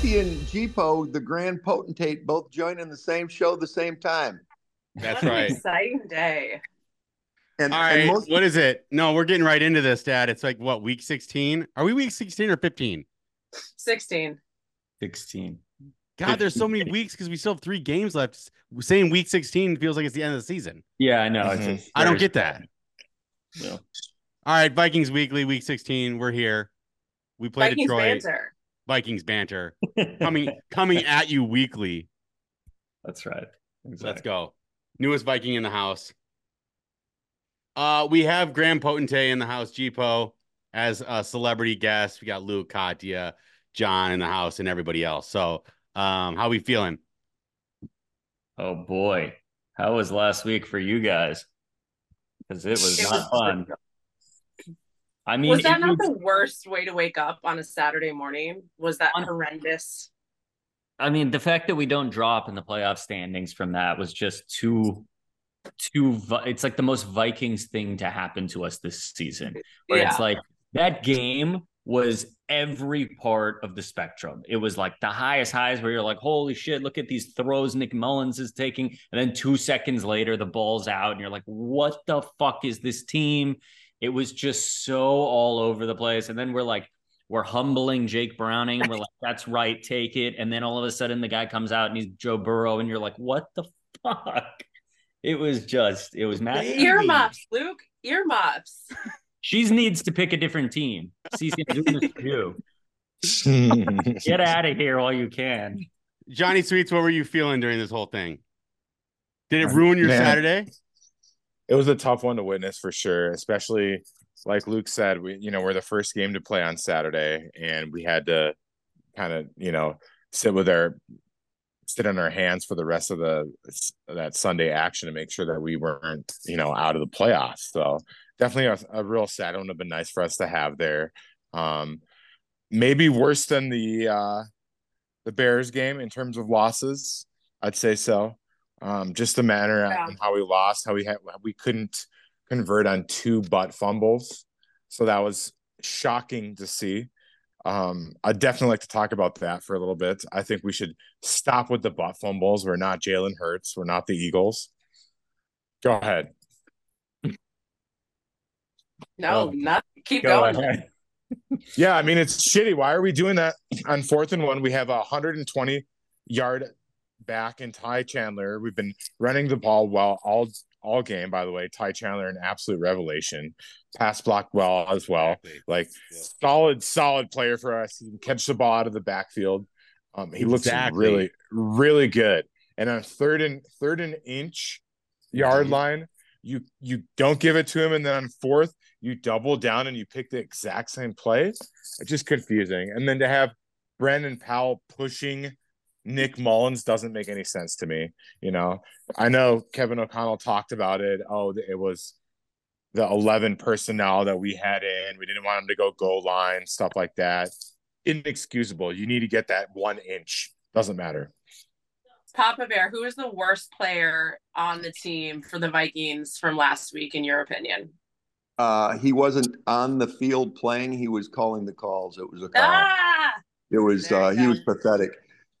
Casey and Jeepo, the grand potentate, both joining the same show the same time. That's What an right. exciting day. And, All and right. most What is it? No, we're getting right into this, Dad. It's like what week 16? Are we week 16 or 15? 16. 16. God, there's so many weeks because we still have three games left. Saying week 16 feels like it's the end of the season. Yeah, I know. It's Mhm. I don't get that. sad. Yeah. All right, Vikings Weekly, week 16. We're here. We play Vikings Detroit. banter. Vikings banter coming coming at you weekly. That's right. Let's go. Newest Viking in the house. Uh, we have Grand Potentate in the house, Jeepo, as a celebrity guest. We got Luke, Katia, John in the house, and everybody else. So, um, how we feeling? Oh boy, how was last week for you guys? Because it was It not was- fun. I mean, was that not was- the worst way to wake up on a Saturday morning? Was that Un- horrendous? I mean, the fact that we don't drop in the playoff standings from that was just too, too. It's like the most Vikings thing to happen to us this season. Where Yeah. it's like that game was every part of the spectrum. It was like the highest highs where you're like, holy shit, look at these throws Nick Mullens is taking. And then two seconds later, the ball's out, and you're like, what the fuck is this team? It was just so all over the place. And then we're like, we're humbling Jake Browning. We're like, that's right, take it. And then all of a sudden the guy comes out and he's Joe Burrow, and you're like, what the fuck? It was just, it was mad. Earmuffs, Luke. Earmuffs. She needs to pick a different team. She's gonna do this for you. Get out of here while you can. Johnny Sweets, what were you feeling during this whole thing? Did it uh, ruin your Man. Saturday? It was a tough one to witness for sure, especially like Luke said, we you know, we're the first game to play on Saturday and we had to kind of, you know, sit with our sit on our hands for the rest of the that Sunday action to make sure that we weren't, you know, out of the playoffs. So definitely a, a real sad one would have been nice for us to have there. Um maybe worse than the uh the Bears game in terms of losses. I'd say so. Um, just the manner Yeah. and how we lost, how we had we couldn't convert on two butt fumbles. So that was shocking to see. Um, I'd definitely like to talk about that for a little bit. I think we should stop with the butt fumbles. We're not Jalen Hurts. We're not the Eagles. Go ahead. No, Go. not keep Go going. Yeah, I mean it's shitty. Why are we doing that on fourth and one? We have a 120 yard back in Ty Chandler. We've been running the ball well all all game. By the way, Ty Chandler an absolute revelation. Pass block well as well. Like solid, solid player for us. He can catch the ball out of the backfield. Um, he looks Exactly. really, really good. And on third and third and inch yard Mhm. line, you you don't give it to him, and then on fourth, you double down and you pick the exact same play. It's just confusing. And then to have Brandon Powell pushing Nick Mullens doesn't make any sense to me. You know, I know Kevin O'Connell talked about it. Oh, it was the 11 personnel that we had in. We didn't want him to go goal line, stuff like that. Inexcusable. You need to get that one inch. Doesn't matter. Papa Bear, who is the worst player on the team for the Vikings from last week, in your opinion? uh, he wasn't on the field playing. He was calling the calls. It was a call. Ah, It was uh, he was pathetic.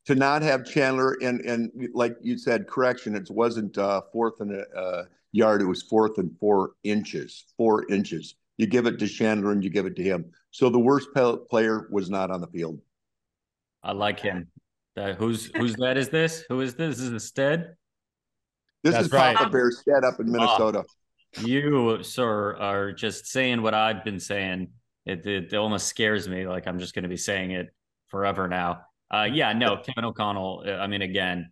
To not have Chandler and and like you said, correction. It wasn't uh, fourth and a uh, yard. It was fourth and four inches. Four inches. You give it to Chandler and you give it to him. So the worst player was not on the field. I like him. Uh, who's whose bet is this? Who is this? This is Stead. This That's is right. Papa Bear Stead up in Minnesota. You, sir, are just saying what I've been saying. It, it, almost scares me. Like I'm just going to be saying it forever now. Uh, yeah, no, Kevin O'Connell. uh, I mean, again,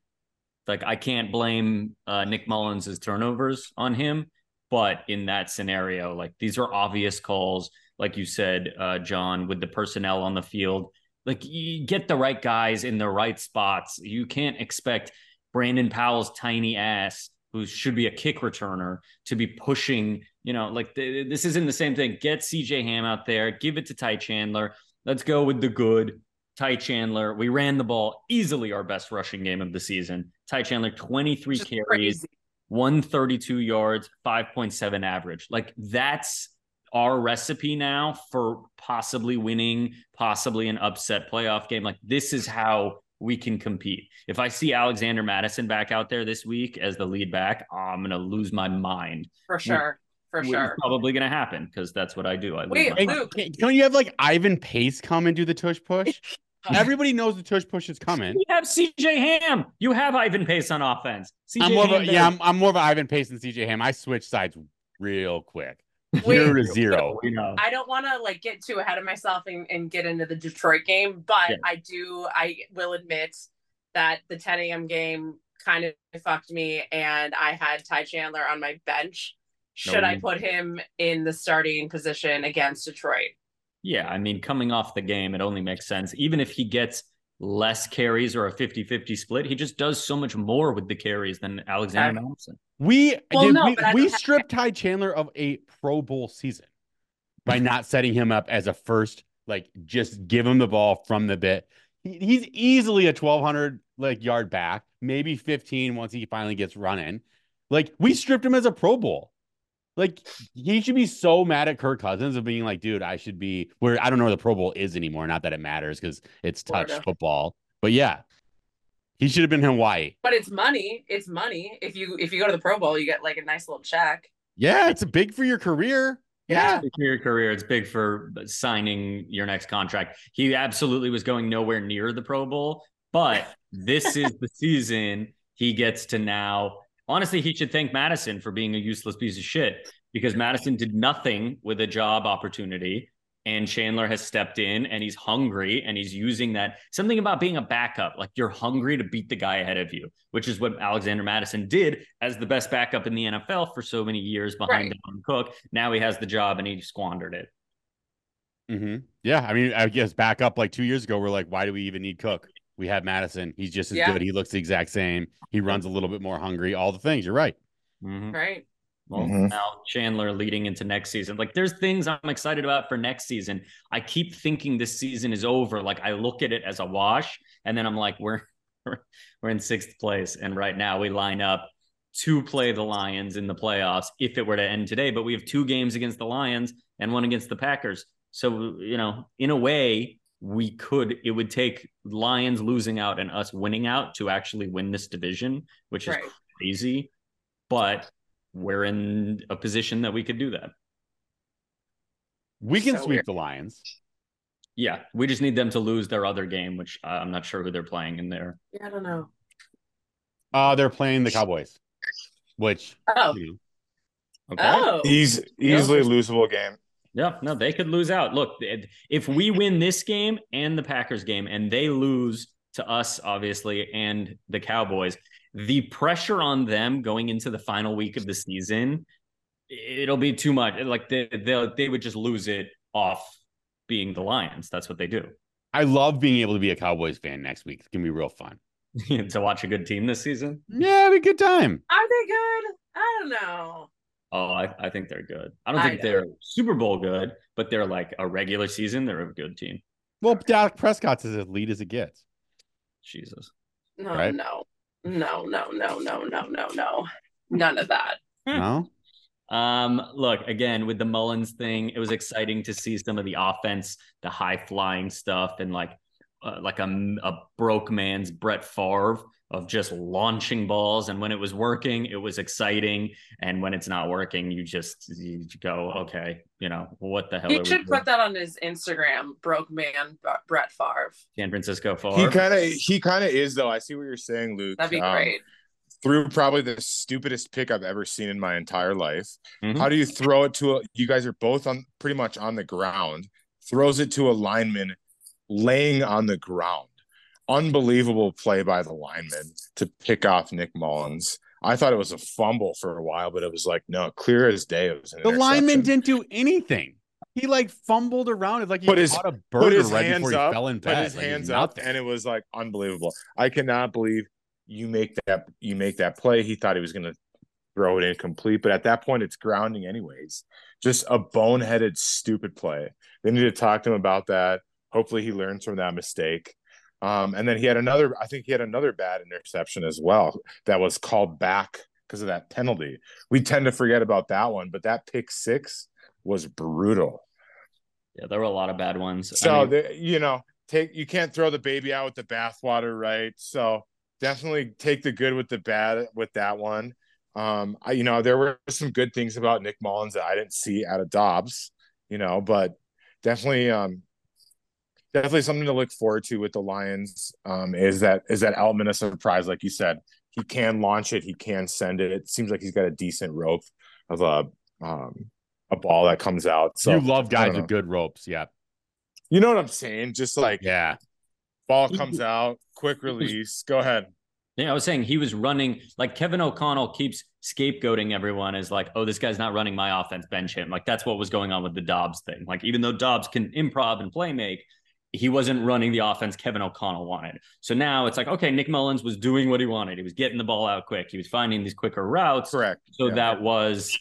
like I can't blame uh, Nick Mullens' turnovers on him, but in that scenario, like these are obvious calls, like you said, uh, John, with the personnel on the field. Like you get the right guys in the right spots. You can't expect Brandon Powell's tiny ass, who should be a kick returner, to be pushing. You know, like th- this isn't the same thing. Get CJ Ham out there, give it to Ty Chandler. Let's go with the good. Ty Chandler, we ran the ball easily our best rushing game of the season. Ty Chandler, 23 just carries, crazy. 132 yards, 5.7 average. Like that's our recipe now for possibly winning, possibly an upset playoff game. Like this is how we can compete. If I see Alexander Mattison back out there this week as the lead back, I'm gonna lose my mind. For sure. For Which sure. is probably gonna happen because that's what I do. I lose Wait, my Luke. can, can you have like Ivan Pace come and do the tush push? Everybody knows the tush push is coming. You have CJ Ham. You have Ivan Pace on offense. CJ I'm more of a, yeah, I'm, I'm more of an Ivan Pace than CJ Ham. I switch sides real quick. Wait, Zero to zero. We know. I don't want to like get too ahead of myself and, and get into the Detroit game, but Yeah. I do. I will admit that the 10 a.m. game kind of fucked me, and I had Ty Chandler on my bench. Should I put him in the starting position against Detroit? Yeah, I mean, coming off the game, it only makes sense. Even if he gets less carries or a 50 50 split, he just does so much more with the carries than Alexander Okay. Mattison. We Well, did, no, we, we don't have- stripped Ty Chandler of a Pro Bowl season by not setting him up as a first. Like, just give him the ball from the bit. He, he's easily a twelve hundred like yard back, maybe fifteen once he finally gets running. Like, we stripped him as a Pro Bowl. Like, he should be so mad at Kirk Cousins of being like, dude, I should be where I don't know where the Pro Bowl is anymore. Not that it matters because it's touch Florida. football, but yeah, he should have been Hawaii. But it's money. It's money. If you if you go to the Pro Bowl, you get like a nice little check. Yeah, it's big for your career. Yeah. It's big for your career. It's big for signing your next contract. He absolutely was going nowhere near the Pro Bowl, but this is the season he gets to now. Honestly, he should thank Mattison for being a useless piece of shit because Mattison did nothing with a job opportunity. And Chandler has stepped in and he's hungry and he's using that something about being a backup. Like you're hungry to beat the guy ahead of you, which is what Alexander Mattison did as the best backup in the NFL for so many years behind Right. Dalvin Cook. Now he has the job and he squandered it. hmm Yeah, I mean, I guess back up like two years ago, we're like, why do we even need Cook? We have Mattison. He's just as Yeah. good. He looks the exact same. He runs a little bit more hungry. All the things. You're right. Mhm. Right. Well, Mhm. now Chandler leading into next season. Like, there's things I'm excited about for next season. I keep thinking this season is over. Like, I look at it as a wash, and then I'm like, we're we're in sixth place, and right now we line up to play the Lions in the playoffs if it were to end today. But we have two games against the Lions and one against the Packers. So you know, in a way, we could. It would take Lions losing out and us winning out to actually win this division, which is Right. crazy. But we're in a position that we could do that. We can So sweep weird. the Lions. Yeah, we just need them to lose their other game, which uh, I'm not sure who they're playing in there. Yeah, I don't know. Uh, they're playing the Cowboys, which Oh. you know, Okay. Oh. Eas- easily losable game. Yeah, no, they could lose out. Look, if we win this game and the Packers game, and they lose to us, obviously, and the Cowboys, the pressure on them going into the final week of the season, it'll be too much. Like they they they would just lose it off being the Lions. That's what they do. I love being able to be a Cowboys fan next week. It's gonna be real fun. to watch a good team this season. Yeah, it'll be a good time. Are they good? I don't know. Oh, I, I think they're good. I don't I think know. they're Super Bowl good, but they're like a regular season. They're a good team. Well, Dak Prescott's as elite as it gets. Jesus. No, Right. no, no, no, no, no, no, no, no. None of that. No, Um, look again with the Mullens thing. It was exciting to see some of the offense, the high flying stuff, and like uh, like a, a broke man's Brett Favre of just launching balls. And when it was working, it was exciting. And when it's not working, you just you go, okay, you know what the hell? He should put that on his Instagram. Broke man, Brett Favre. San Francisco He kind of he kind of is though. I see what you're saying, Luke. That'd be Um, great. Threw probably the stupidest pick I've ever seen in my entire life. Mhm. How do you throw it to a? You guys are both on pretty much on the ground. Throws it to a lineman laying on the ground. Unbelievable play by the lineman to pick off Nick Mullens. I thought it was a fumble for a while, but it was like no, clear as day. It was an the lineman didn't do anything. He like fumbled around. it like he Put his- caught a put his right hands before he up, fell in put his Like, hands up, nothing. and it was like unbelievable. I cannot believe you make that you make that play. He thought he was gonna throw it incomplete, but at that point, it's grounding anyways. Just a boneheaded, stupid play. They need to talk to him about that. Hopefully, he learns from that mistake. Um, and then he had another. I think he had another bad interception as well that was called back because of that penalty. We tend to forget about that one, but that pick six was brutal. Yeah, there were a lot of bad ones. I So mean, the, you know, take you can't throw the baby out with the bathwater, right? So definitely take the good with the bad with that one. Um, I you know there were some good things about Nick Mullens that I didn't see out of Dobbs, you know, but definitely um definitely something to look forward to with the Lions. Um, is that is that element of surprise, like you said, he can launch it, he can send it. It seems like he's got a decent rope of a um a ball that comes out. So you love guys with good ropes. Yeah. You know what I'm saying? Just like Yeah. ball comes out, quick release. Go ahead. Yeah, I was saying he was running like Kevin O'Connell keeps scapegoating everyone as like, oh, this guy's not running my offense, bench him. Like that's what was going on with the Dobbs thing. Like even though Dobbs can improv and play make, he wasn't running the offense Kevin O'Connell wanted. So now it's like, okay, Nick Mullens was doing what he wanted. He was getting the ball out quick. He was finding these quicker routes. Correct. So Yeah. that was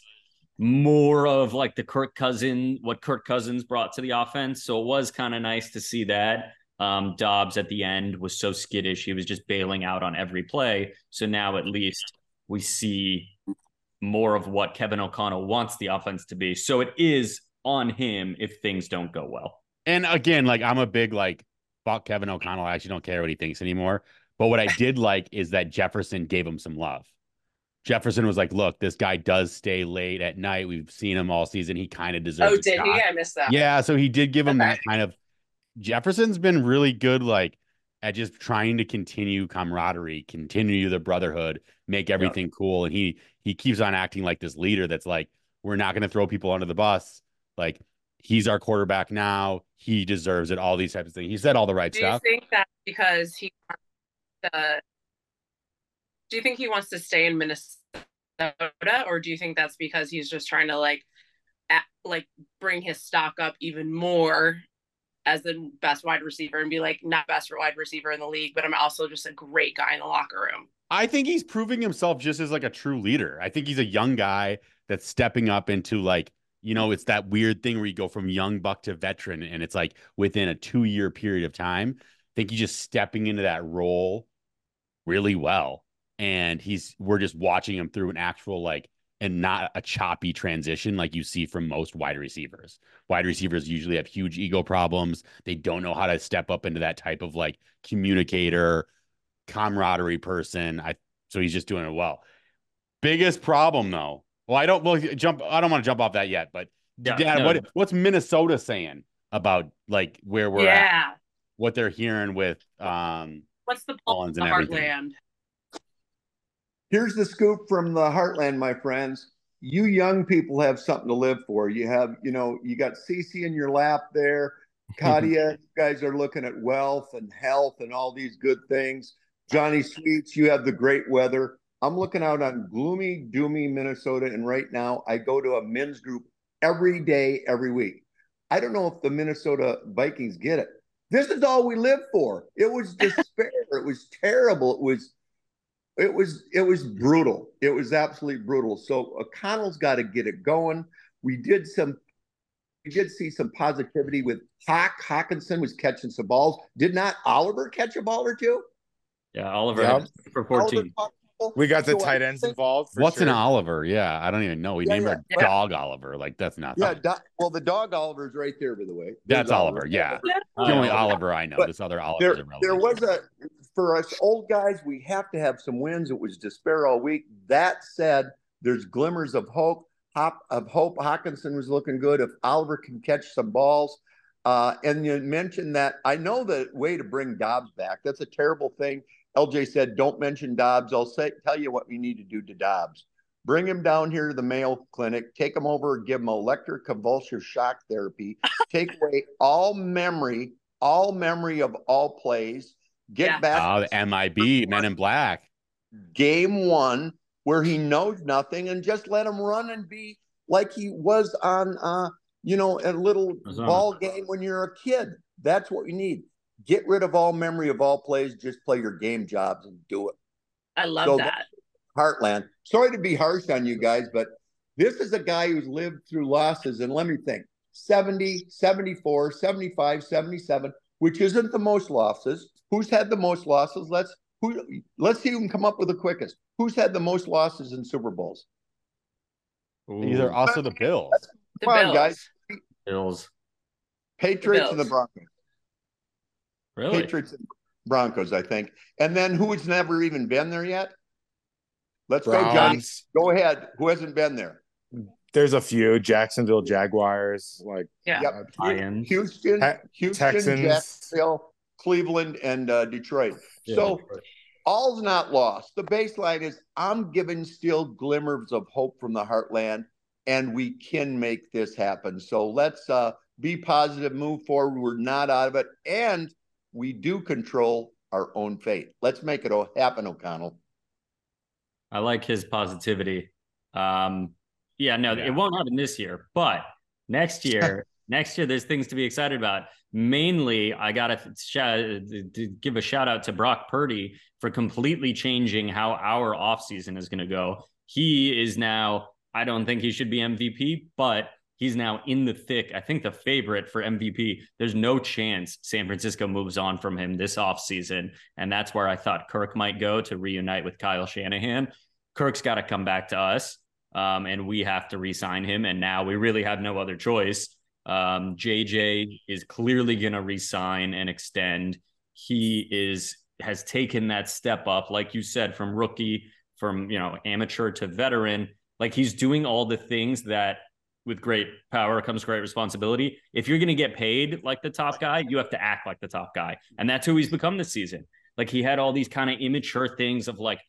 more of like the Kirk Cousin, what Kirk Cousins brought to the offense. So it was kind of nice to see that. Um, Dobbs at the end was so skittish. He was just bailing out on every play. So now at least we see more of what Kevin O'Connell wants the offense to be. So it is on him if things don't go well. And again, like I'm a big like fuck Kevin O'Connell. I actually don't care what he thinks anymore. But what I did like is that Jefferson gave him some love. Jefferson was like, look, this guy does stay late at night. We've seen him all season. He kind of deserves Oh, did shot. he? I missed that. Yeah, so he did give him Okay. that kind of Jefferson's been really good like at just trying to continue camaraderie, continue the brotherhood, make everything cool and he he keeps on acting like this leader that's like we're not going to throw people under the bus. Like he's our quarterback now. He deserves it. All these types of things. He said all the right stuff. Do you think that because he to, do you think he wants to stay in Minnesota, or do you think that's because he's just trying to like, at, like bring his stock up even more as the best wide receiver and be like not best wide receiver in the league, but I'm also just a great guy in the locker room. I think he's proving himself just as like a true leader. I think he's a young guy that's stepping up into like, you know, it's that weird thing where you go from young buck to veteran and it's like within a two year period of time. I think he's just stepping into that role really well. And he's, we're just watching him through an actual like, and not a choppy transition like you see from most wide receivers. Wide receivers usually have huge ego problems. They don't know how to step up into that type of like communicator, camaraderie person. I so he's just doing it well. Biggest problem though. Well, I don't well jump. I don't want to jump off that yet. But Yeah, Dad, no. what what's Minnesota saying about like where we're at? yeah. What they're hearing with um What's the pulse Mullens of and the everything. heartland? Here's the scoop from the heartland, my friends. You young people have something to live for. You have, you know, you got Cece in your lap there. Katia, you guys are looking at wealth and health and all these good things. Johnny Sweets, you have the great weather. I'm looking out on gloomy, doomy Minnesota, and right now I go to a men's group every day, every week. I don't know if the Minnesota Vikings get it. This is all we live for. It was despair. it was terrible. It was it was it was brutal. It was absolutely brutal. So O'Connell's got to get it going. We did some we did see some positivity with Hawk. Hockenson was catching some balls. Did not Oliver catch a ball or two? Yeah, Oliver Yeah. for 14. Oliver caught- We got the tight ends involved. for what's an. Oliver? Yeah, I don't even know. We Yeah, named yeah. our Yeah. dog Oliver. Like that's not Yeah, do, well, the dog Oliver's right there, by the way. There's that's Oliver. Yeah. The only Oliver I know. But this other Oliver There, is irrelevant. there was a for us old guys. We have to have some wins. It was despair all week. That said, there's glimmers of hope. Hop of hope. Hockenson was looking good. If Oliver can catch some balls, uh, and you mentioned that I know the way to bring Dobbs back. That's a terrible thing. LJ said, "Don't mention Dobbs." I'll say, tell you what we need to do to Dobbs. Bring him down here to the Mayo Clinic. Take him over. Give him electroconvulsive shock therapy. Take away all memory, all memory of all plays. Get Yeah. back Oh, the MIB, Men in Black. game one where he knows nothing and just let him run and be like he was on uh you know a little ball game when you're a kid that's what we need get rid of all memory of all plays just play your game jobs and do it I love So that. heartland sorry to be harsh on you guys but this is a guy who's lived through losses and let me think 70 74 75 77 which isn't the most losses who's had the most losses let's who let's see who can come up with the quickest who's had the most losses in super bowls These are also the Bills. The Come on, guys. Bills. Patriots and the Broncos. Really? Patriots and Broncos, I think. And then who's never even been there yet? Let's go, Johnny. Go ahead. Who hasn't been there? There's a few Jacksonville Jaguars, like Yeah. Yep. Lions. Houston, Houston, Texans. Jacksonville, Cleveland, and uh, Detroit. So all's not lost. The baseline is I'm given still glimmers of hope from the heartland, and we can make this happen. So let's uh, be positive, move forward. We're not out of it, and we do control our own fate. Let's make it o- happen, O'Connell. I like his positivity. Um, yeah, no, Yeah. it won't happen this year, but next year, next year, there's things to be excited about. Mainly, I gotta shout, to give a shout out to Brock Purdy for completely changing how our offseason is going to go. He is now, I don't think he should be MVP, but he's now in the thick. I think the favorite for MVP. There's no chance San Francisco moves on from him this offseason. And that's where I thought Kirk might go to reunite with Kyle Shanahan. Kirk's got to come back to us, um, and we have to re-sign him. And now we really have no other choice. Um, JJ is clearly going to resign and extend. He is has taken that step up, like you said, from rookie, from you know amateur to veteran. Like he's doing all the things that, with great power comes great responsibility. If you're going to get paid like the top guy, you have to act like the top guy, and that's who he's become this season. Like he had all these kind of immature things of like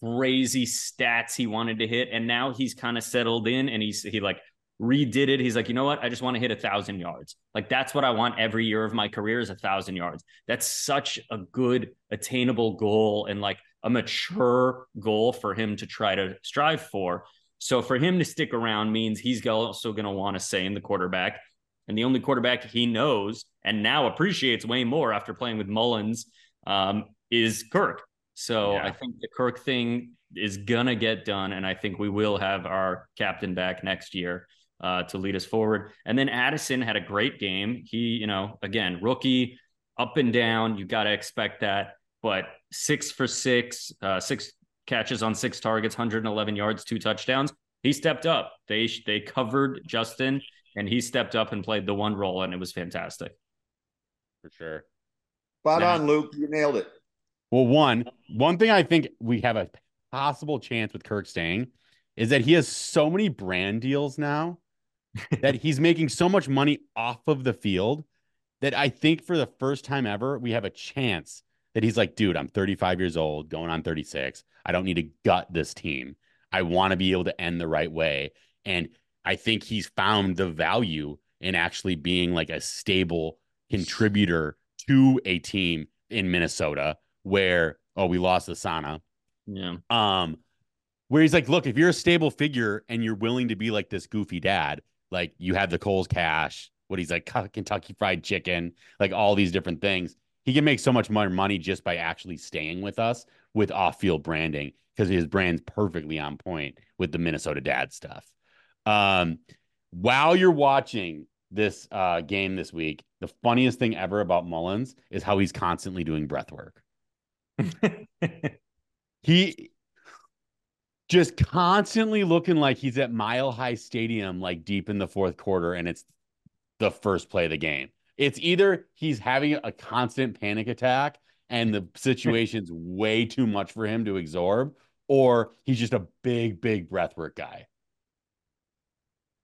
crazy stats he wanted to hit, and now he's kind of settled in, and he's he like redid it. He's like, you know what? I just want to hit a thousand yards. Like that's what I want every year of my career is a thousand yards. That's such a good attainable goal and like a mature goal for him to try to strive for. So for him to stick around means he's also going to want to say in the quarterback. And the only quarterback he knows and now appreciates way more after playing with Mullens um, is Kirk. So Yeah. I think the Kirk thing is gonna get done, and I think we will have our captain back next year uh, to lead us forward. And then Addison had a great game. He, you know, again, rookie, up and down. You got to expect that. But six for six, uh, six catches on six targets, 111 yards, two touchdowns. He stepped up. They they covered Justin, and he stepped up and played the one role, and it was fantastic. for sure. Spot Nah. on, Luke. You nailed it. Well, one one thing I think we have a possible chance with Kirk staying is that he has so many brand deals now that he's making so much money off of the field that I think for the first time ever we have a chance that he's like, dude, I'm 35 years old, going on 36. I don't need to gut this team. I want to be able to end the right way. And I think he's found the value in actually being like a stable contributor to a team in Minnesota where oh we lost Asana Yeah, um where he's like look if you're a stable figure and you're willing to be like this goofy dad like you have the Coles cash what he's like Kentucky fried chicken like all these different things he can make so much more money just by actually staying with us with off-field branding because his brand's perfectly on point with the Minnesota dad stuff um while you're watching this uh game this week the funniest thing ever about Mullens is how he's constantly doing breath work he just constantly looking like he's at Mile High Stadium, like deep in the fourth quarter, and it's the first play of the game. It's either he's having a constant panic attack and the situation's way too much for him to absorb, or he's just a big, big breathwork guy.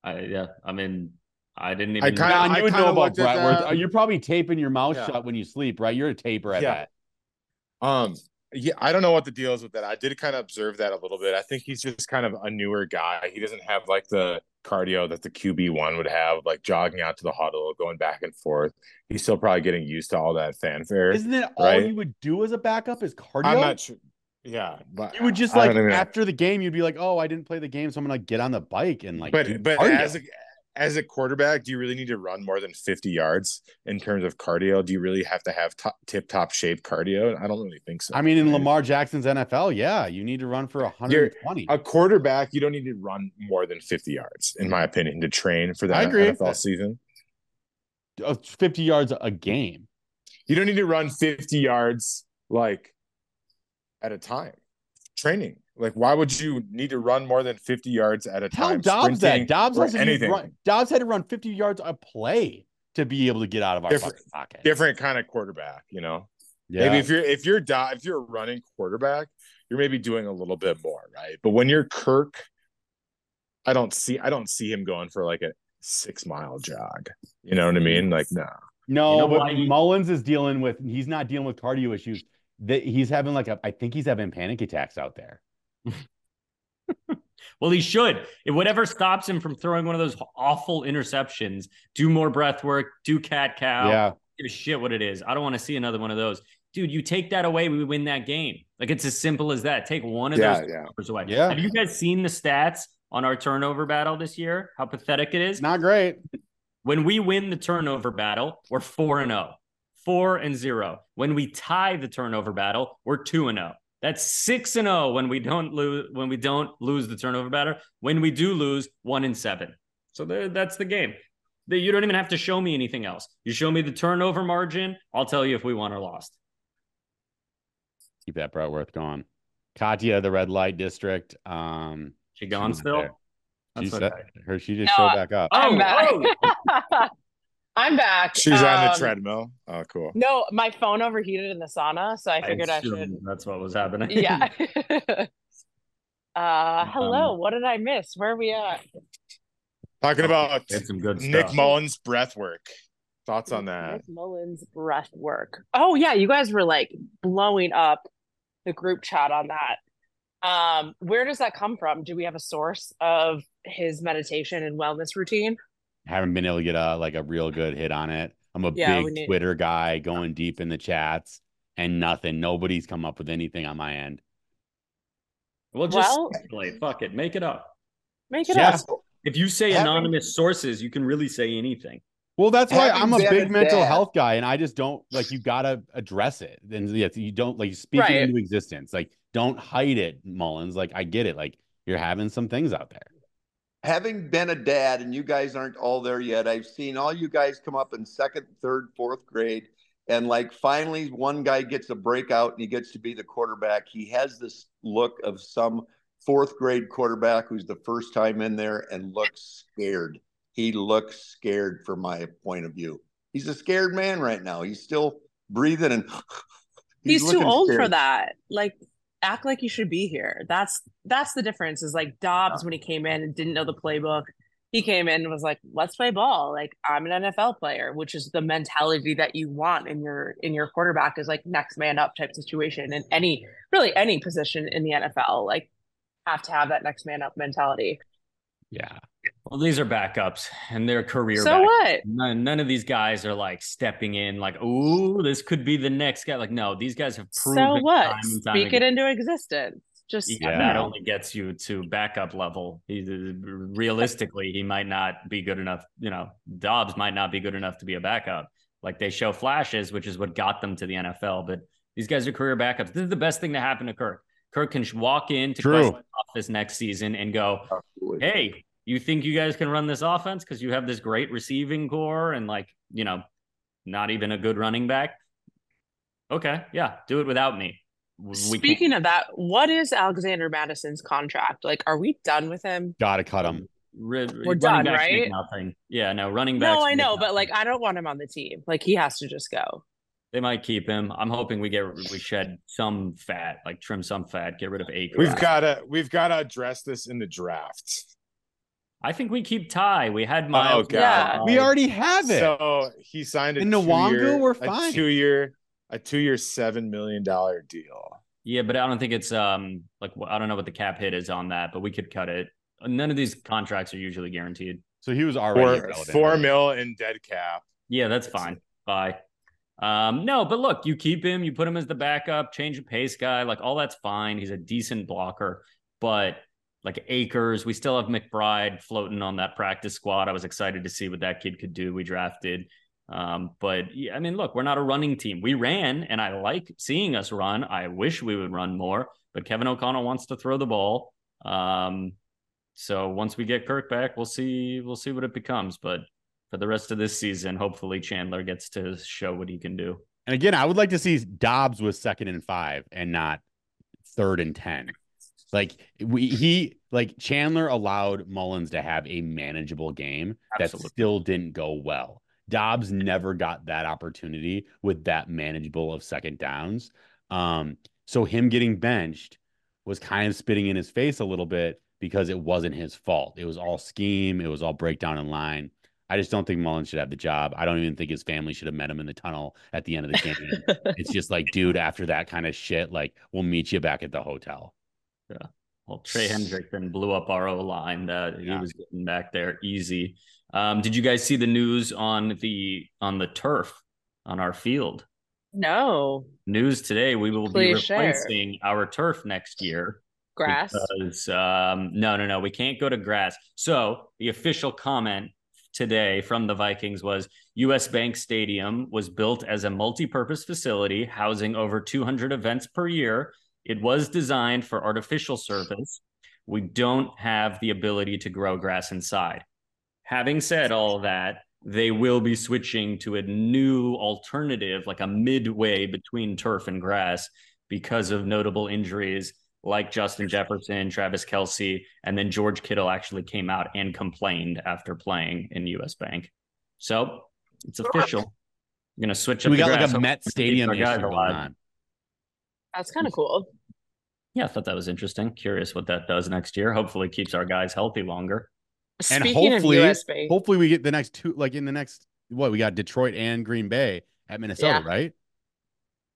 I, yeah. I mean, I didn't I even. kinda- John, you would know about looked at breathwork. You're probably taping your mouth Yeah. shut when you sleep, right? You're a taper, at Yeah. bet. Um, yeah, I don't know what the deal is with that. I did kind of observe that a little bit. I think he's just kind of a newer guy. He doesn't have like the cardio that the QB one would have, like jogging out to the huddle, going back and forth. He's still probably getting used to all that fanfare. Isn't it all right? you would do as a backup is cardio? I'm not sure. Yeah, but You would just like after the game, you'd be like, "Oh, I didn't play the game, so I'm gonna get on the bike and like." but but cardio." as a as a quarterback, do you really need to run more than 50 yards in terms of cardio? Do you really have to have top, tip top shape cardio? I don't really think so. I mean, in Lamar Jackson's NFL, yeah, you need to run for 120. a quarterback, you don't need to run more than 50 yards, in my opinion, to train for agree. NFL season. Uh, 50 yards a game. You don't need to run 50 yards like at a time. Training. Like, why would you need to run more than 50 yards at a Tell time? Dobbs sprinting that Dobbs or has anything. run, Dobbs had to run 50 yards a play to be able to get out of our Different- fucking pocket. Different kind of quarterback, you know. Yeah. Maybe if you're if you're Do- if you're a running quarterback, you're maybe doing a little bit more, right? But when you're Kirk, I don't see I don't see him going for like a six mile jog. You know what I mean? Like, no. No, You know but why he- Mullens is dealing with he's not dealing with cardio issues. That he's having like a I think he's having panic attacks out there. Well, he should. If whatever stops him from throwing one of those awful interceptions, do more breath work, do cat cow. Yeah. Give a shit what it is. I don't want to see another one of those. Dude, you take that away, we win that game. Like it's as simple as that. Take one of Yeah, those yeah. away. Yeah. Have you guys seen the stats on our turnover battle this year? How pathetic it is? Not great. When we win the turnover battle, we're 4 and 0. 4 and 0. When we tie the turnover battle, we're 2 and 0. That's 6 and 0 when we don't lose when we don't lose the turnover battle. When we do lose, 1 in 7. So there, that's the game. You don't even have to show me anything else. You show me the turnover margin, I'll tell you if we won or lost. Keep that Brentworth going. Katya, the red light district. Um She gone she's still? there. She That's said her she just No, showed I- back up. I'm Oh, back. oh. I'm back. She's on the Um, treadmill. Oh, cool. No, my phone overheated in the sauna, so I figured I, assumed should. That's what was happening. Yeah. uh, hello. Um, what did I miss? Where are we at? Talking about Had some good Nick stuff. Mullens breath work. Thoughts on that? Nick Mullens breath work. Oh yeah, you guys were like blowing up the group chat on that. Um, where does that come from? Do we have a source of his meditation and wellness routine? Haven't been able to get a like a real good hit on it. I'm a Yeah, big need- Twitter guy going deep in the chats and nothing. Nobody's come up with anything on my end. Well, just Well- speculate. Fuck it. Make it up. Make it Yeah. up. If you say Having- anonymous sources, you can really say anything. Well, that's why Having I'm a big mental dad- health guy, and I just don't like you gotta address it. And yes, you don't like speak Right. into existence. Like, don't hide it, Mullens. Like, I get it. Like, you're having some things out there. Having been a dad and you guys aren't all there yet i've seen all you guys come up in second third fourth grade and like finally one guy gets a breakout and he gets to be the quarterback. He has this look of some fourth grade quarterback who's the first time in there and looks scared. He looks scared from my point of view. He's a scared man right now. He's still breathing and He's, too looking old for that. Like act like you should be here. That's that's the difference. Is like Dobbs when he came in and didn't know the playbook. He came in and was like, "Let's play ball." Like I'm an NFL player, which is the mentality that you want in your in your quarterback is like next man up type situation in any really any position in the NFL. Like have to have that next man up mentality. Yeah. Well, these are backups and they're career So backups. what? None, none of these guys are like stepping in like, oh, this could be the next guy. Like, no, these guys have proven So what? time and time Speak again. it into existence. Just Yeah, Yeah. that only gets you to backup level. He, realistically, he might not be good enough. You know, Dobbs might not be good enough to be a backup. Like they show flashes, which is what got them to the NFL. But these guys are career backups. This is the best thing to happen to Kirk. Kirk can walk into True. Kwesi's office next season and go, Absolutely. hey, you think you guys can run this offense because you have this great receiving core and like, you know, not even a good running back? Okay, yeah, do it without me. We can't- Speaking of that, what is Alexander Mattison's contract? Like, are we done with him? Gotta cut him. Re- We're running done, backs make right? Nothing. Yeah, no running back No, I make know, but like, I don't want him on the team. Like, he has to just go. they might keep him. I'm hoping we get we shed some fat, like trim some fat, get rid of Akers. We've gotta we've gotta address this in the draft. I think we keep Ty. We had Miles. God. Yeah. We already have it. So he signed a In Nwangwu, two-year- we're a fine. two-year a two-year seven million dollar deal. Yeah, but I don't think it's um like I don't know what the cap hit is on that, but we could cut it. None of these contracts are usually guaranteed. so he was already Four, irrelevant. four mil in dead cap. Yeah, that's fine. Bye. Um, no, but look, you keep him, you put him as the backup, change of pace guy, like all that's fine. He's a decent blocker, but like Akers, we still have McBride floating on that practice squad. I was excited to see what that kid could do. We drafted. Um, but I mean, look, we're not a running team. We ran, and I like seeing us run. I wish we would run more, but Kevin O'Connell wants to throw the ball. Um, so once we get Kirk back, we'll see. We'll see what it becomes. But for the rest of this season, hopefully Chandler gets to show what he can do. And again, I would like to see Dobbs with second and five and not third and ten. Like we he like Chandler allowed Mullens to have a manageable game Absolutely. that still didn't go well. Dobbs never got that opportunity with that manageable of second downs. Um, so him getting benched was kind of spitting in his face a little bit because it wasn't his fault. It was all scheme, it was all breakdown in line. I just don't think Mullens should have the job. I don't even think his family should have met him in the tunnel at the end of the game. it's just like, dude, after that kind of shit, like we'll meet you back at the hotel. Well, Trey Hendrickson blew up our O line. That he was getting back there easy. Um, did you guys see the news on the on the turf on our field? No News today: we will Please be share. replacing our turf next year. grass. Because um, no, no, no, we can't go to grass. So the official comment today from the Vikings was US Bank Stadium was built as a multi-purpose facility housing over 200 events per year. It was designed for artificial surface. We don't have the ability to grow grass inside. Having said all that, they will be switching to a new alternative, like a midway between turf and grass, because of notable injuries like Justin Jefferson, Travis Kelce, and then George Kittle actually came out and complained after playing in US Bank. So it's official. We're gonna switch up. we the got like a Met Stadium issue going on. That's kind of cool. Yeah, I thought that was interesting. Curious what that does next year. Hopefully, keeps our guys healthy longer. And hopefully, of USB, hopefully we get the next two, like in the next what we got Detroit and Green Bay at Minnesota, Yeah. right?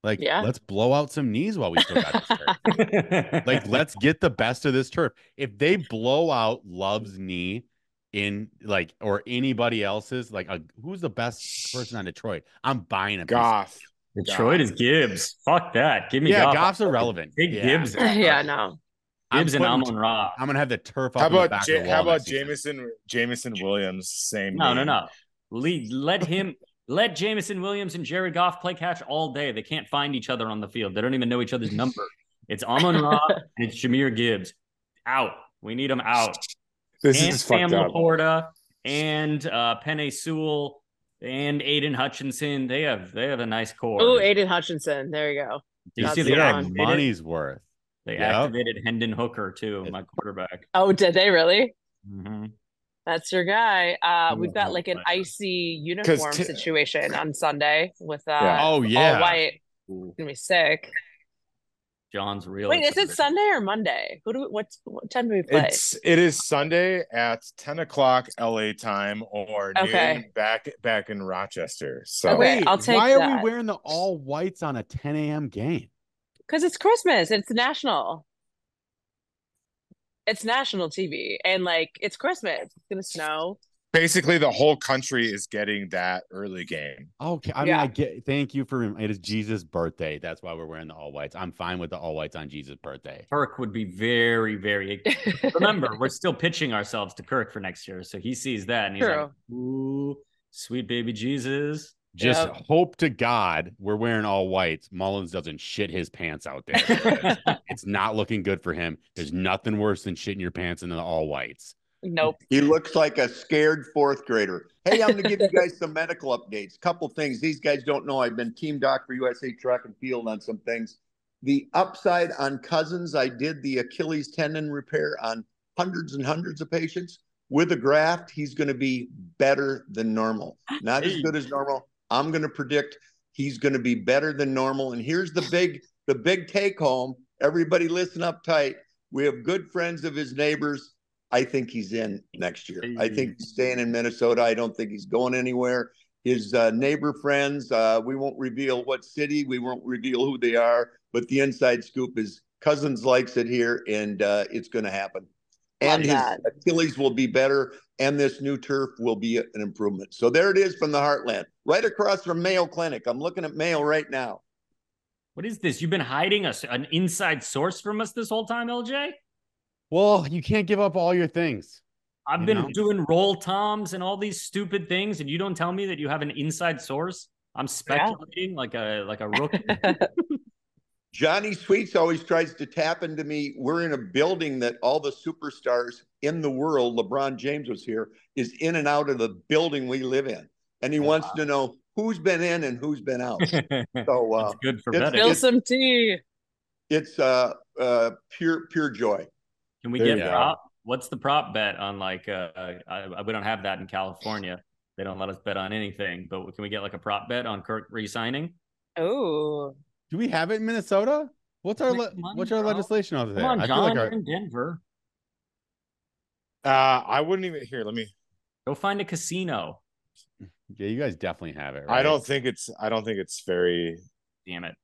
Like, Yeah. let's blow out some knees while we still got this turf. like, let's get the best of this turf. If they blow out Love's knee in like or anybody else's, like a, who's the best person on Detroit? I'm buying a piece. Goff. Detroit is Gibbs. Fuck that. Give me Yeah, Goff. Goff's irrelevant. Take Yeah. Gibbs. yeah, no. I'm Gibbs and putting- Amon Ra. I'm gonna have the turf up How in the about back Ja- of the how about next season. Jamison Jameson Williams? Same. No, no, no. Lead, let him let Jameson Williams and Jerry Goff play catch all day. They can't find each other on the field. They don't even know each other's number. It's Amon Ra and it's Jahmyr Gibbs. Out. We need them out. This and is Sam fucked up. LaPorta and uh Penei Sewell and Aidan Hutchinson. They have they have a nice core. Oh, Aidan Hutchinson. There you go. Do you that's see the they one. Yeah, activated, money's worth. they Yep. activated Hendon Hooker too, my quarterback. Oh, did they really? Mhm. That's your guy. Uh, we've got like an icy uniform t- situation on Sunday with uh, Yeah. Oh all yeah. white. Ooh, It's gonna be sick. John's real. Wait, is it. Sunday or Monday? Who do we, what what time do we play? It's it is Sunday at ten o'clock LA time or Okay. noon back back in Rochester. So Okay, Wait, I'll take why are we wearing the all whites on a 10 a.m. game? Because it's Christmas. It's national. It's national TV, and like it's Christmas. It's gonna snow. Basically the whole country is getting that early game. Okay, I mean, Yeah. I get. Thank you for. It is Jesus' birthday. That's why we're wearing the all whites. I'm fine with the all whites on Jesus' birthday. Kirk would be very, very. Remember, we're still pitching ourselves to Kirk for next year, so he sees that and he's like, "Ooh, sweet baby Jesus." Just Yep. hope to God we're wearing all whites. Mullens doesn't shit his pants out there. it's not looking good for him. There's nothing worse than shitting your pants in the all whites. Nope. He looks like a scared fourth grader. Hey, I'm going to give you guys some medical updates. Couple things. These guys don't know. I've been team doc for USA Track and Field on some things. The upside on Cousins, I did the Achilles tendon repair on hundreds and hundreds of patients. With a graft, he's going to be better than normal. Not as good as normal. I'm going to predict he's going to be better than normal. And here's the big, the big take home. Everybody listen up tight. We have good friends of his neighbors. I think he's in next year. I think he's staying in Minnesota. I don't think he's going anywhere. His uh, neighbor friends, uh, we won't reveal what city, we won't reveal who they are, but the inside scoop is Cousins likes it here, and uh, it's going to happen. And his. Achilles will be better, and this new turf will be an improvement. So there it is from the Heartland, right across from Mayo Clinic. I'm looking at Mayo right now. What is this? You've been hiding us an inside source from us this whole time, LJ? Well, you can't give up all your things. I've You been know? doing roll toms and all these stupid things, and you don't tell me that you have an inside source. I'm speculating like a like a rookie. Johnny Sweets always tries to tap into me. We're in a building that all the superstars in the world, LeBron James was here, is in and out of the building we live in. And he wants to know who's been in and who's been out. So uh, good for it's- betting. Spill some tea. it's uh uh, pure pure joy. Can we There get you go. prop? What's the prop bet on like? Uh, I, we don't have that in California. They don't let us bet on anything. But can we get like a prop bet on Kirk re-signing? Oh, Do we have it in Minnesota? What's our le- money, what's our bro. legislation over there? Come on, I John. feel like our, in Denver. Uh, I wouldn't even here. Let me. Go find a casino. yeah, you guys definitely have it. I don't think it's. I don't think it's very. Damn it.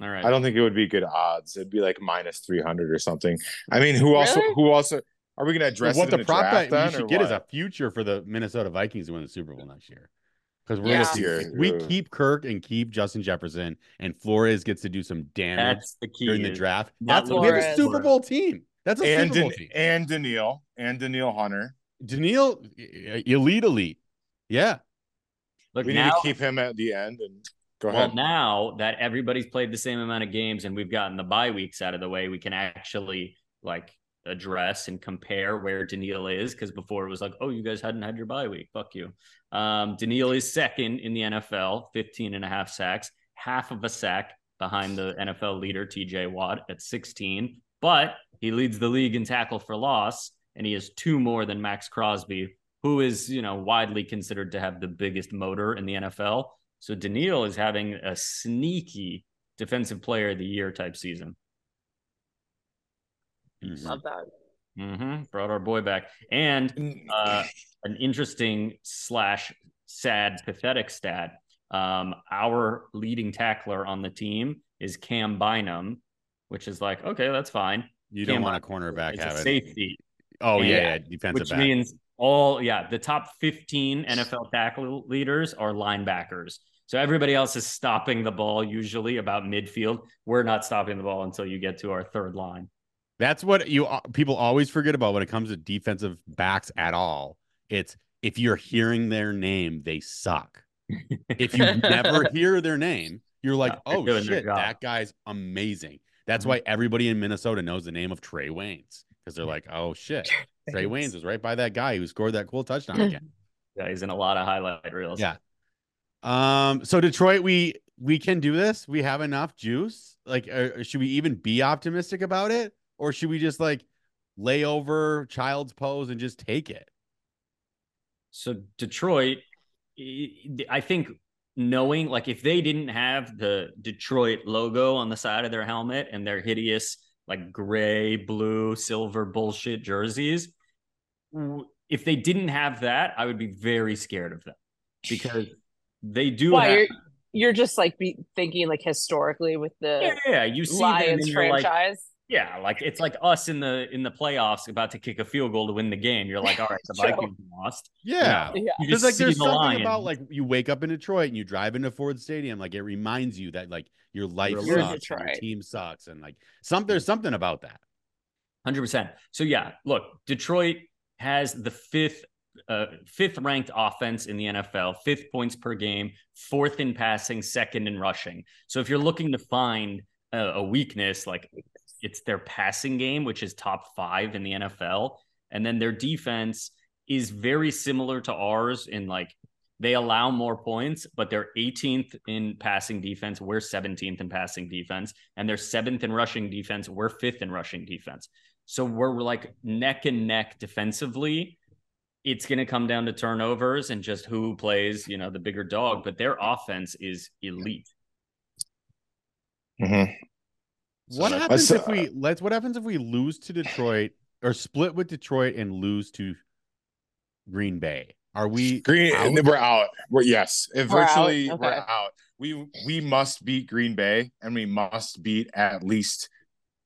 All right. I don't think it would be good odds. It'd be like minus three hundred or something. I mean, who also? Really? Who also? Are we going to address what it the in the prop draft bet then, you should get is a future for the Minnesota Vikings to win the Super Bowl next year. Because we're Yeah. Year, we ooh. keep Kirk and keep Justin Jefferson, and Flores gets to do some damage That's the key. during the draft. not That's we have a Super Bowl team. That's a and Super Bowl Dan- team. and Danielle and Danielle Hunter. Danielle, elite, elite. Yeah, Look We need to keep him at the end. And go well, now that everybody's played the same amount of games and we've gotten the bye weeks out of the way, we can actually like address and compare where Danielle is. Because before it was like, oh, you guys hadn't had your bye week. Fuck you. Um, Danielle is second in the NFL, 15 and a half sacks, half of a sack behind the NFL leader, TJ Watt, at 16. But he leads the league in tackle for loss, and he has two more than Maxx Crosby, who is, you know, widely considered to have the biggest motor in the NFL. So Danielle is having a sneaky defensive player of the year type season. Mhm. love that. hmm Brought our boy back. And uh, an interesting slash sad, pathetic stat. Um, our leading tackler on the team is Cam Bynum, which is like, okay, that's fine. you Cam don't want a Bynum cornerback It's a having. safety, Oh yeah, Yeah, yeah, defensive which back. means all yeah, the top 15 NFL tackle leaders are linebackers. So everybody else is stopping the ball usually about midfield. We're not stopping the ball until you get to our third line. That's what you people always forget about when it comes to defensive backs at all. It's if you're hearing their name, they suck. If you never hear their name, you're like, they're oh shit, that guy's amazing. That's Mhm. why everybody in Minnesota knows the name of Trae Waynes because they're like, oh shit, Trae Waynes was right by that guy who scored that cool touchdown again. Yeah, he's in a lot of highlight reels. Yeah. Um, so Detroit, we we can do this. We have enough juice. Like, uh, should we even be optimistic about it, or should we just like lay over child's pose and just take it? So Detroit, I think knowing like if they didn't have the Detroit logo on the side of their helmet and their hideous like gray, blue, silver bullshit jerseys, if they didn't have that, I would be very scared of them because they do Why have. you're you're just like be thinking like historically with the Yeah, yeah, you see Lions you're like, franchise. Yeah, like it's like us in the in the playoffs about to kick a field goal to win the game. You're like, all right, the True. Vikings lost. Yeah. yeah. You Because just like there's the something Lions. about like you wake up in Detroit and you drive into Ford Stadium, like it reminds you that like your life You're sucks, and your team sucks, and like some there's something about that. Hundred percent. So yeah, look, Detroit has the fifth uh, fifth ranked offense in the NFL, fifth points per game, fourth in passing, second in rushing. So if you're looking to find a, a weakness, like it's their passing game, which is top five in the NFL, and then their defense is very similar to ours in like they allow more points, but they're 18th in passing defense. We're 17th in passing defense, and they're seventh in rushing defense. We're fifth in rushing defense. So we're like neck and neck defensively. It's going to come down to turnovers and just who plays, you know, the bigger dog. But their offense is elite. Mhm. What like- happens Let's, if we let's what happens if we lose to Detroit or split with Detroit and lose to Green Bay? Are we Green, out? we're out. We're yes, If We're out? virtually we're out. We we must beat Green Bay, and we must beat at least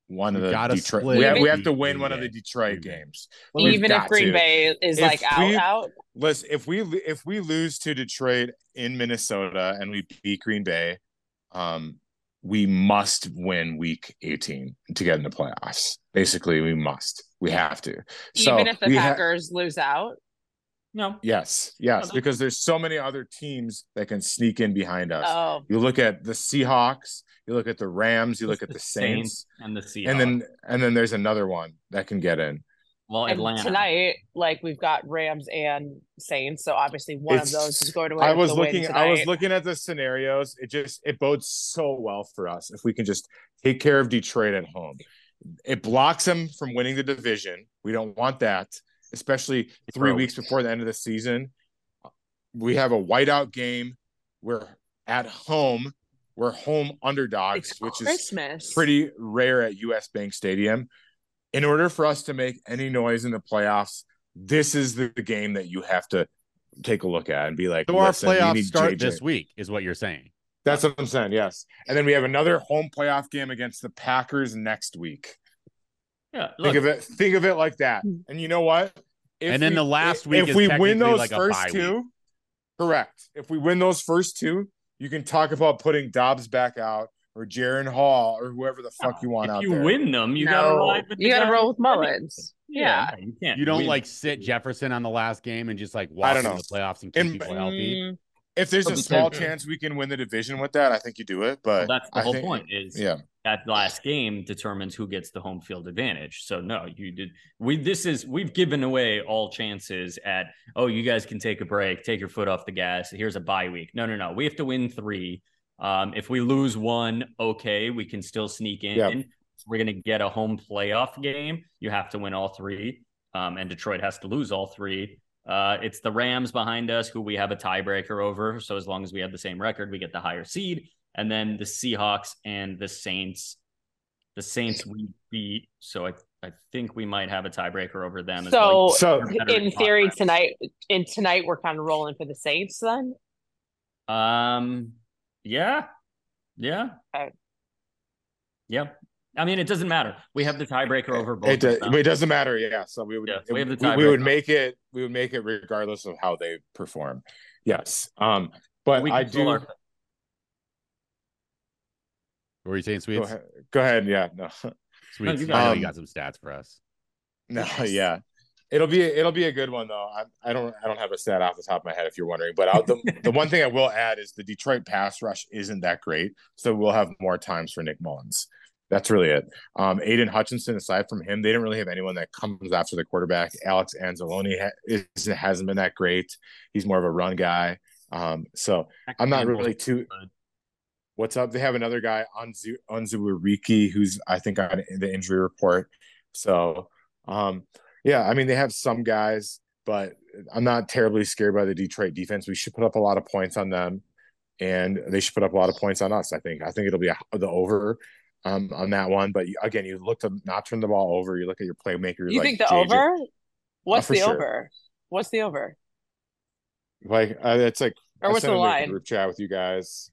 one We of the Detroit. We have, we have to win Green one of the Detroit Green games. We've Even if Green to. Bay is If like out out. Listen, if we if we lose to Detroit in Minnesota and we beat Green Bay, um, we must win Week 18 to get in the playoffs. Basically, we must. We have to. So Even if the we ha- Packers lose out. No, yes, yes, No. because there's so many other teams that can sneak in behind us. Oh, You look at the Seahawks, you look at the Rams, you look at the Saints, and the Seahawks. and then and then there's another one that can get in. Well, and Atlanta tonight, like we've got Rams and Saints, so obviously one It's- of those is going to win. I was the win looking I was looking at the scenarios. It just it bodes so well for us if we can just take care of Detroit at home. It blocks them from winning the division. We don't want that, especially three True. weeks before the end of the season. We have a whiteout game. We're at home. We're home underdogs, It's which is pretty rare at US Bank Stadium. In order for us to make any noise in the playoffs, this is the game that you have to take a look at and be like, So our playoffs need start JJ." this week, is what you're saying. That's what I'm saying. Yes. And then we have another home playoff game against the Packers next week. Yeah, Think of it. Think of it like that. And you know what? If And then we- the last week if is we win those like first bye two, correct. If we win those first two, you can talk about putting Dobbs back out or Jaren Hall or whoever the fuck you want if out you there. You win them, you gotta No, ride with the you gotta guy roll with. Mullens. Yeah. you can't. You don't win. like sit Jefferson on the last game and just like I walk don't know. the playoffs and keep And- people healthy. Mm, If there's But a because- small chance we can win the division with that, I think you do it. But Well, that's the I whole think- point. Is Yeah. that last game determines who gets the home field advantage. So no, you did. We this is we've given away all chances at. Oh, you guys can take a break, take your foot off the gas. Here's a bye week. No, no, no. We have to win three. Um, if we lose one, okay, we can still sneak in. Yeah. We're gonna get a home playoff game. You have to win all three. Um, and Detroit has to lose all three. Uh, it's the Rams behind us who we have a tiebreaker over. So as long as we have the same record, we get the higher seed. And then the Seahawks and the Saints. The Saints we beat, so I I think we might have a tiebreaker over them. as well. So, So in in theory, conference. tonight, in tonight, we're kind of rolling for the Saints. Then Um, yeah, yeah, Okay. yeah. I mean, it doesn't matter. We have the tiebreaker over both. It, does, it doesn't matter. Yeah. So we would Yeah, we have the we, we would make it we would make it regardless of how they perform. Yes. Um, but We I do our- What were you saying, go ahead. Go ahead. Yeah. No. Sweets, you I know got- you got some stats for us. No, Yes. yeah. It'll be it'll be a good one though. I, I don't I don't have a stat off the top of my head if you're wondering, but I'll, the the one thing I will add is the Detroit pass rush isn't that great, so we'll have more times for Nick Mullens. That's really it. Um, Aidan Hutchinson, aside from him, they didn't really have anyone that comes after the quarterback. Alex Anzalone ha- is, hasn't been that great. He's more of a run guy. Um, so I'm not really too. What's up? They have another guy, Unzu Onwuzurike, who's I think on the injury report. So, um, yeah, I mean they have some guys, but I'm not terribly scared by the Detroit defense. We should put up a lot of points on them, and they should put up a lot of points on us. I think. I think it'll be a, the over. Um, on that one, but you- again, you look to not turn the ball over. You look at your playmaker. you like think the JJ. over? What's for the sure. over? What's the over? Like uh, it's like Or I what's the line? Group chat with you guys.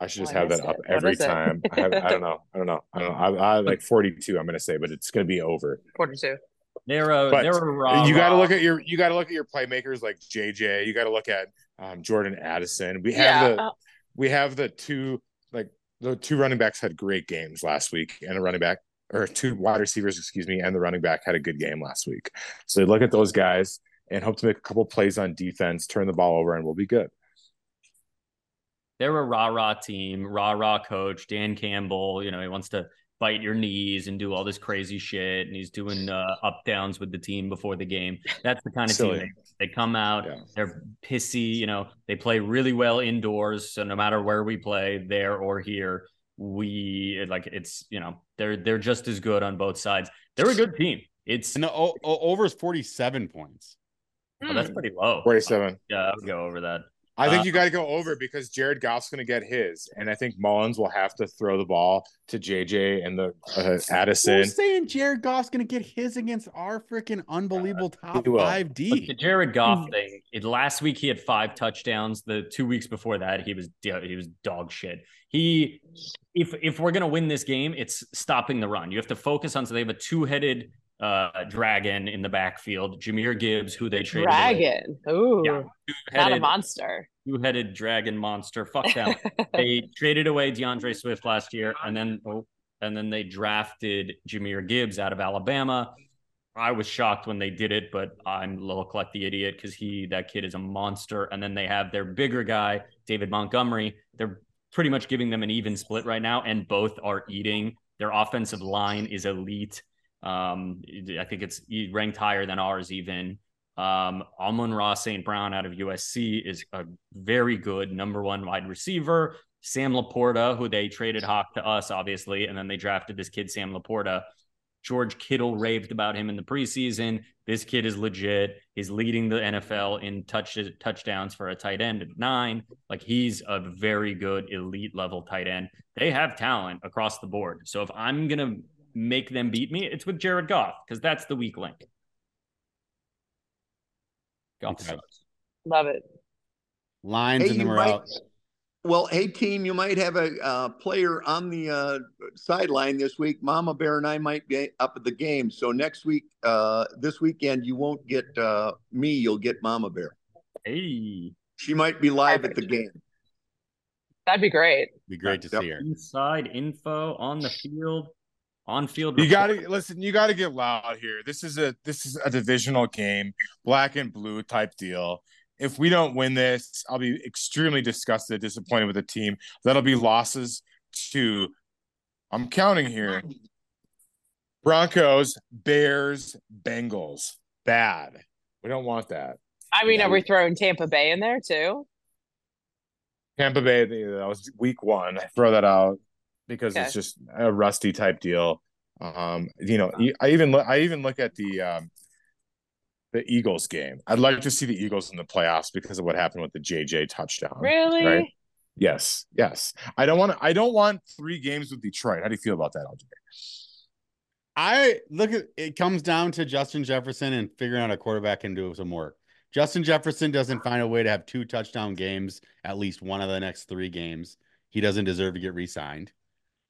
I should just Oh, have that up it. Every time. I, have, I don't know. I don't know. I don't know. I, I like 42. I'm gonna say, but it's gonna be over. Quarter two. They're But they're raw. you got to look at your you got to look at your playmakers like JJ. You got to look at um, Jordan Addison. We have Yeah. the uh, we have the two like the two running backs had great games last week, and a running back or two wide receivers, excuse me, and the running back had a good game last week. So look at those guys and hope to make a couple plays on defense, turn the ball over, and we'll be good. They're a rah rah team, rah rah coach Dan Campbell. You know he wants to bite your knees and do all this crazy shit, and he's doing uh, up downs with the team before the game. That's the kind of Silly. team they, they come out. Yeah. They're pissy. You know they play really well indoors, so no matter where we play, there or here, we like it's you know they're they're just as good on both sides. They're a good team. It's And the o- o- over is 47 points. oh, that's pretty low. 47. Yeah, I would go over that. I think Uh, you got to go over because Jared Goff's going to get his, and I think Mullens will have to throw the ball to JJ and the uh, Addison. Who's saying Jared Goff's going to get his against our freaking unbelievable top he five But D? the Jared Goff Mm. thing. It, last week he had five touchdowns. The two weeks before that he was he was dog shit. He if if we're gonna win this game, it's stopping the run. You have to focus on. So they have a two headed uh dragon in the backfield. Jahmyr Gibbs, who they traded away. Dragon. Ooh, Yeah. not a monster. two-headed dragon monster. Fuck them. they traded away D'Andre Swift last year, and then oh, and then they drafted Jahmyr Gibbs out of Alabama. I was shocked when they did it, but I'm look like the idiot because he that kid is a monster. And then they have their bigger guy, David Montgomery. They're pretty much giving them an even split right now, and both are eating. Their offensive line is elite. Um, I think it's ranked higher than ours even. Um, Amon-Ra St. Brown out of USC is a very good number one wide receiver. Sam LaPorta, who they traded Hock to us, obviously, and then they drafted this kid, Sam LaPorta. George Kittle raved about him in the preseason. This kid is legit. He's leading the NFL in touch, touchdowns for a tight end at nine. Like he's a very good elite level tight end. They have talent across the board. So if I'm gonna make them beat me, it's with Jared Goff because that's the weak link. Goff Okay. sucks. Love it. Lines Hey, and then you we're might- out. Well, hey team, you might have a uh, player on the uh, sideline this week. Mama Bear and I might be up at the game. So next week, uh, this weekend, you won't get uh, me. You'll get Mama Bear. Hey, She might be live at the game. That'd be great. Be great to Yep. see her. inside info on the field, on field. You got to listen. You got to get loud here. This is a this is a divisional game, black and blue type deal. If we don't win this, I'll be extremely disgusted, disappointed with the team. That'll be losses to. I'm counting here. Broncos, Bears, Bengals. Bad. We don't want that. I mean, are we throwing Tampa Bay in there too? Tampa Bay, that was week one. I throw that out because Okay. it's just a rusty type deal. Um, you know, I even look, I even look at the um, the Eagles game. I'd like to see the Eagles in the playoffs because of what happened with the JJ touchdown. Really? Right. Yes, yes. I don't want to. I don't want three games with Detroit. How do you feel about that, LJ? I look at it comes down to Justin Jefferson and figuring out a quarterback can do some work. Justin Jefferson doesn't find a way to have two touchdown games at least one of the next three games. He doesn't deserve to get re-signed.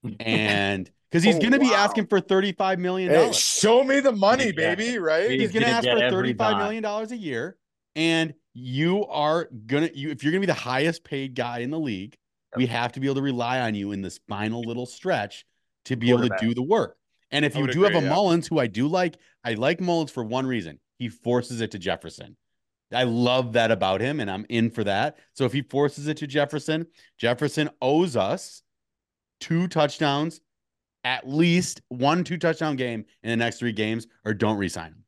And because he's Oh, going to be asking for $35 million. Hey, show me the money, Yeah. baby. Right? he's He's going to ask for every thirty-five dime. million dollars a year, and you are gonna you if you're gonna be the highest paid guy in the league, we have to be able to rely on you in this final little stretch to be able to do the work. And if you would do have a yeah. Mullens, who I do like, I like Mullens for one reason: he forces it to Jefferson. I love that about him, and I'm in for that. So if he forces it to Jefferson, Jefferson owes us two touchdowns, at least one two touchdown game in the next three games, or don't resign him.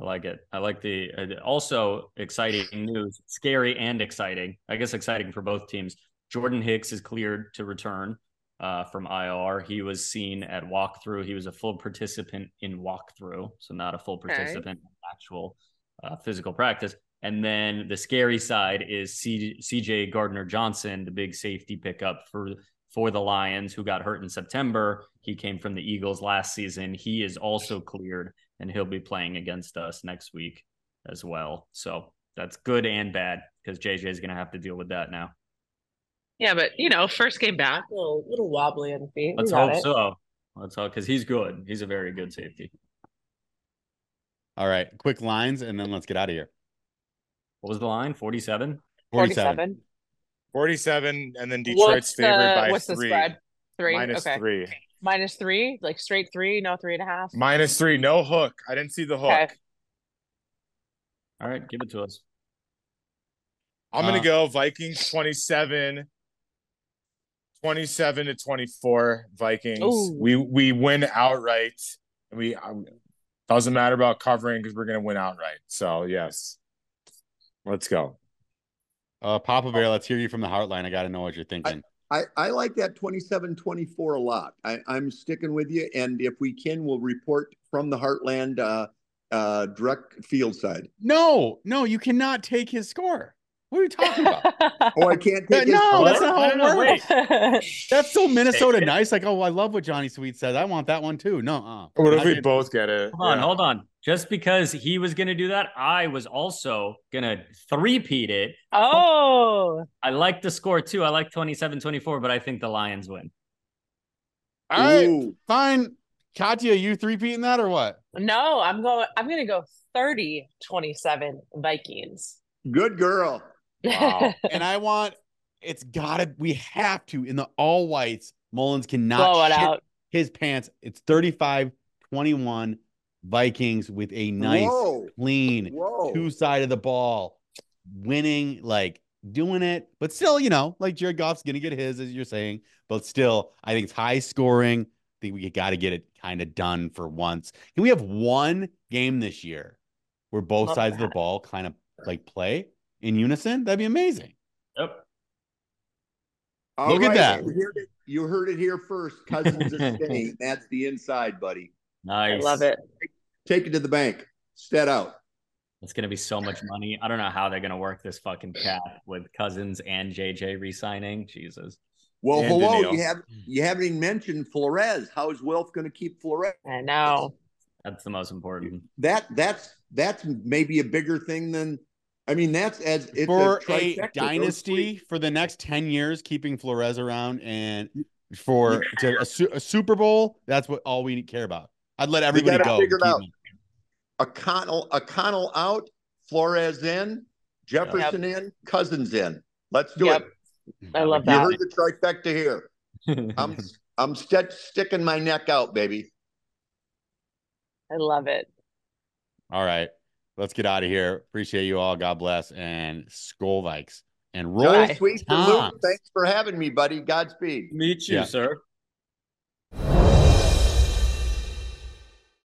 I like it. I like the uh, also exciting news, scary and exciting. I guess exciting for both teams. Jordan Hicks is cleared to return uh, from IR. He was seen at walkthrough. He was a full participant in walkthrough, so not a full Okay. participant in actual uh, physical practice. And then the scary side is C- CJ Gardner Johnson, the big safety pickup for for the Lions, who got hurt in September. He came from the Eagles last season. He is also cleared and he'll be playing against us next week as well. So that's good and bad because JJ is going to have to deal with that now. Yeah, but you know, first game back, a little, little wobbly on the feet. Let's hope it. so. Let's hope because he's good. He's a very good safety. All right, quick lines, and then let's get out of here. What was the line? 47? 47. 47. 47, and then What's Detroit's favored the, by what's the three. spread? Three. Minus okay. three. Minus three, like straight three, no three and a half. Minus three. No hook. I didn't see the hook. Okay. All right, give it to us. I'm gonna Uh, go Vikings 27, 27 to 24 Vikings. Ooh. We we win outright. And we um, doesn't matter about covering because we're gonna win outright. So yes, let's go. Uh, Papa Bear, let's hear you from the Heartline. I got to know what you're thinking. I, I like that 27 24 a lot. I, I'm sticking with you. And if we can, we'll report from the Heartland uh, uh, direct field side. no, no, you cannot take his score. What are you talking about? Oh, I can't take his no, that's not how it No, no. That's so Minnesota nice. Like, oh, I love what Johnny Sweet says. I want that one too. No, uh, What if we both get it? Hold on, Yeah. hold on. Just because he was going to do that, I was also going to three-peat it. oh, I like the score too. I like 27 24, but I think the Lions win. All right, Ooh, fine. Katya, you three peating that or what? no, I'm going, I'm going to go 30 27 Vikings. good girl. Wow. and I want it's gotta we have to in the all whites. Mullens cannot Blow it shit out. his pants. It's 35 21 Vikings with a nice Whoa. clean Whoa. two side of the ball, winning, like doing it, but still, you know, like Jared Goff's gonna get his, as you're saying, but still, I think it's high scoring. I think we got to get it kind of done for once. Can we have one game this year where both Love sides of the ball kind of like play in unison? That'd be amazing. Yep. All Look at that. You heard, it, you heard it here first. Cousins is staying. That's the inside, buddy. I Nice. love it. Take it to the bank. Stat out. It's gonna be so much money. I don't know how they're gonna work this fucking cap with Cousins and JJ re-signing. Jesus. Well, And hello. Danielle. You have you haven't even mentioned Flores. How is Wilf going to keep Flores? I know. That's the most important. That that's that's maybe a bigger thing than. I mean, that's as it's for a, a dynasty for the next 10 years keeping Flores around and for to a, a Super Bowl that's what all we care about I'd let everybody go figure it out. him. A Connell, a Connell out, Flores in, Jefferson in, Cousins in. Let's do Yep. it. I love that. You that. heard the trifecta here. I'm I'm st- sticking my neck out, baby. I love it. all right let's get out of here appreciate you all God bless and Skol Vikes and roll Sweet Tom. Thanks for having me, buddy. Godspeed. Meet you, Yeah. sir.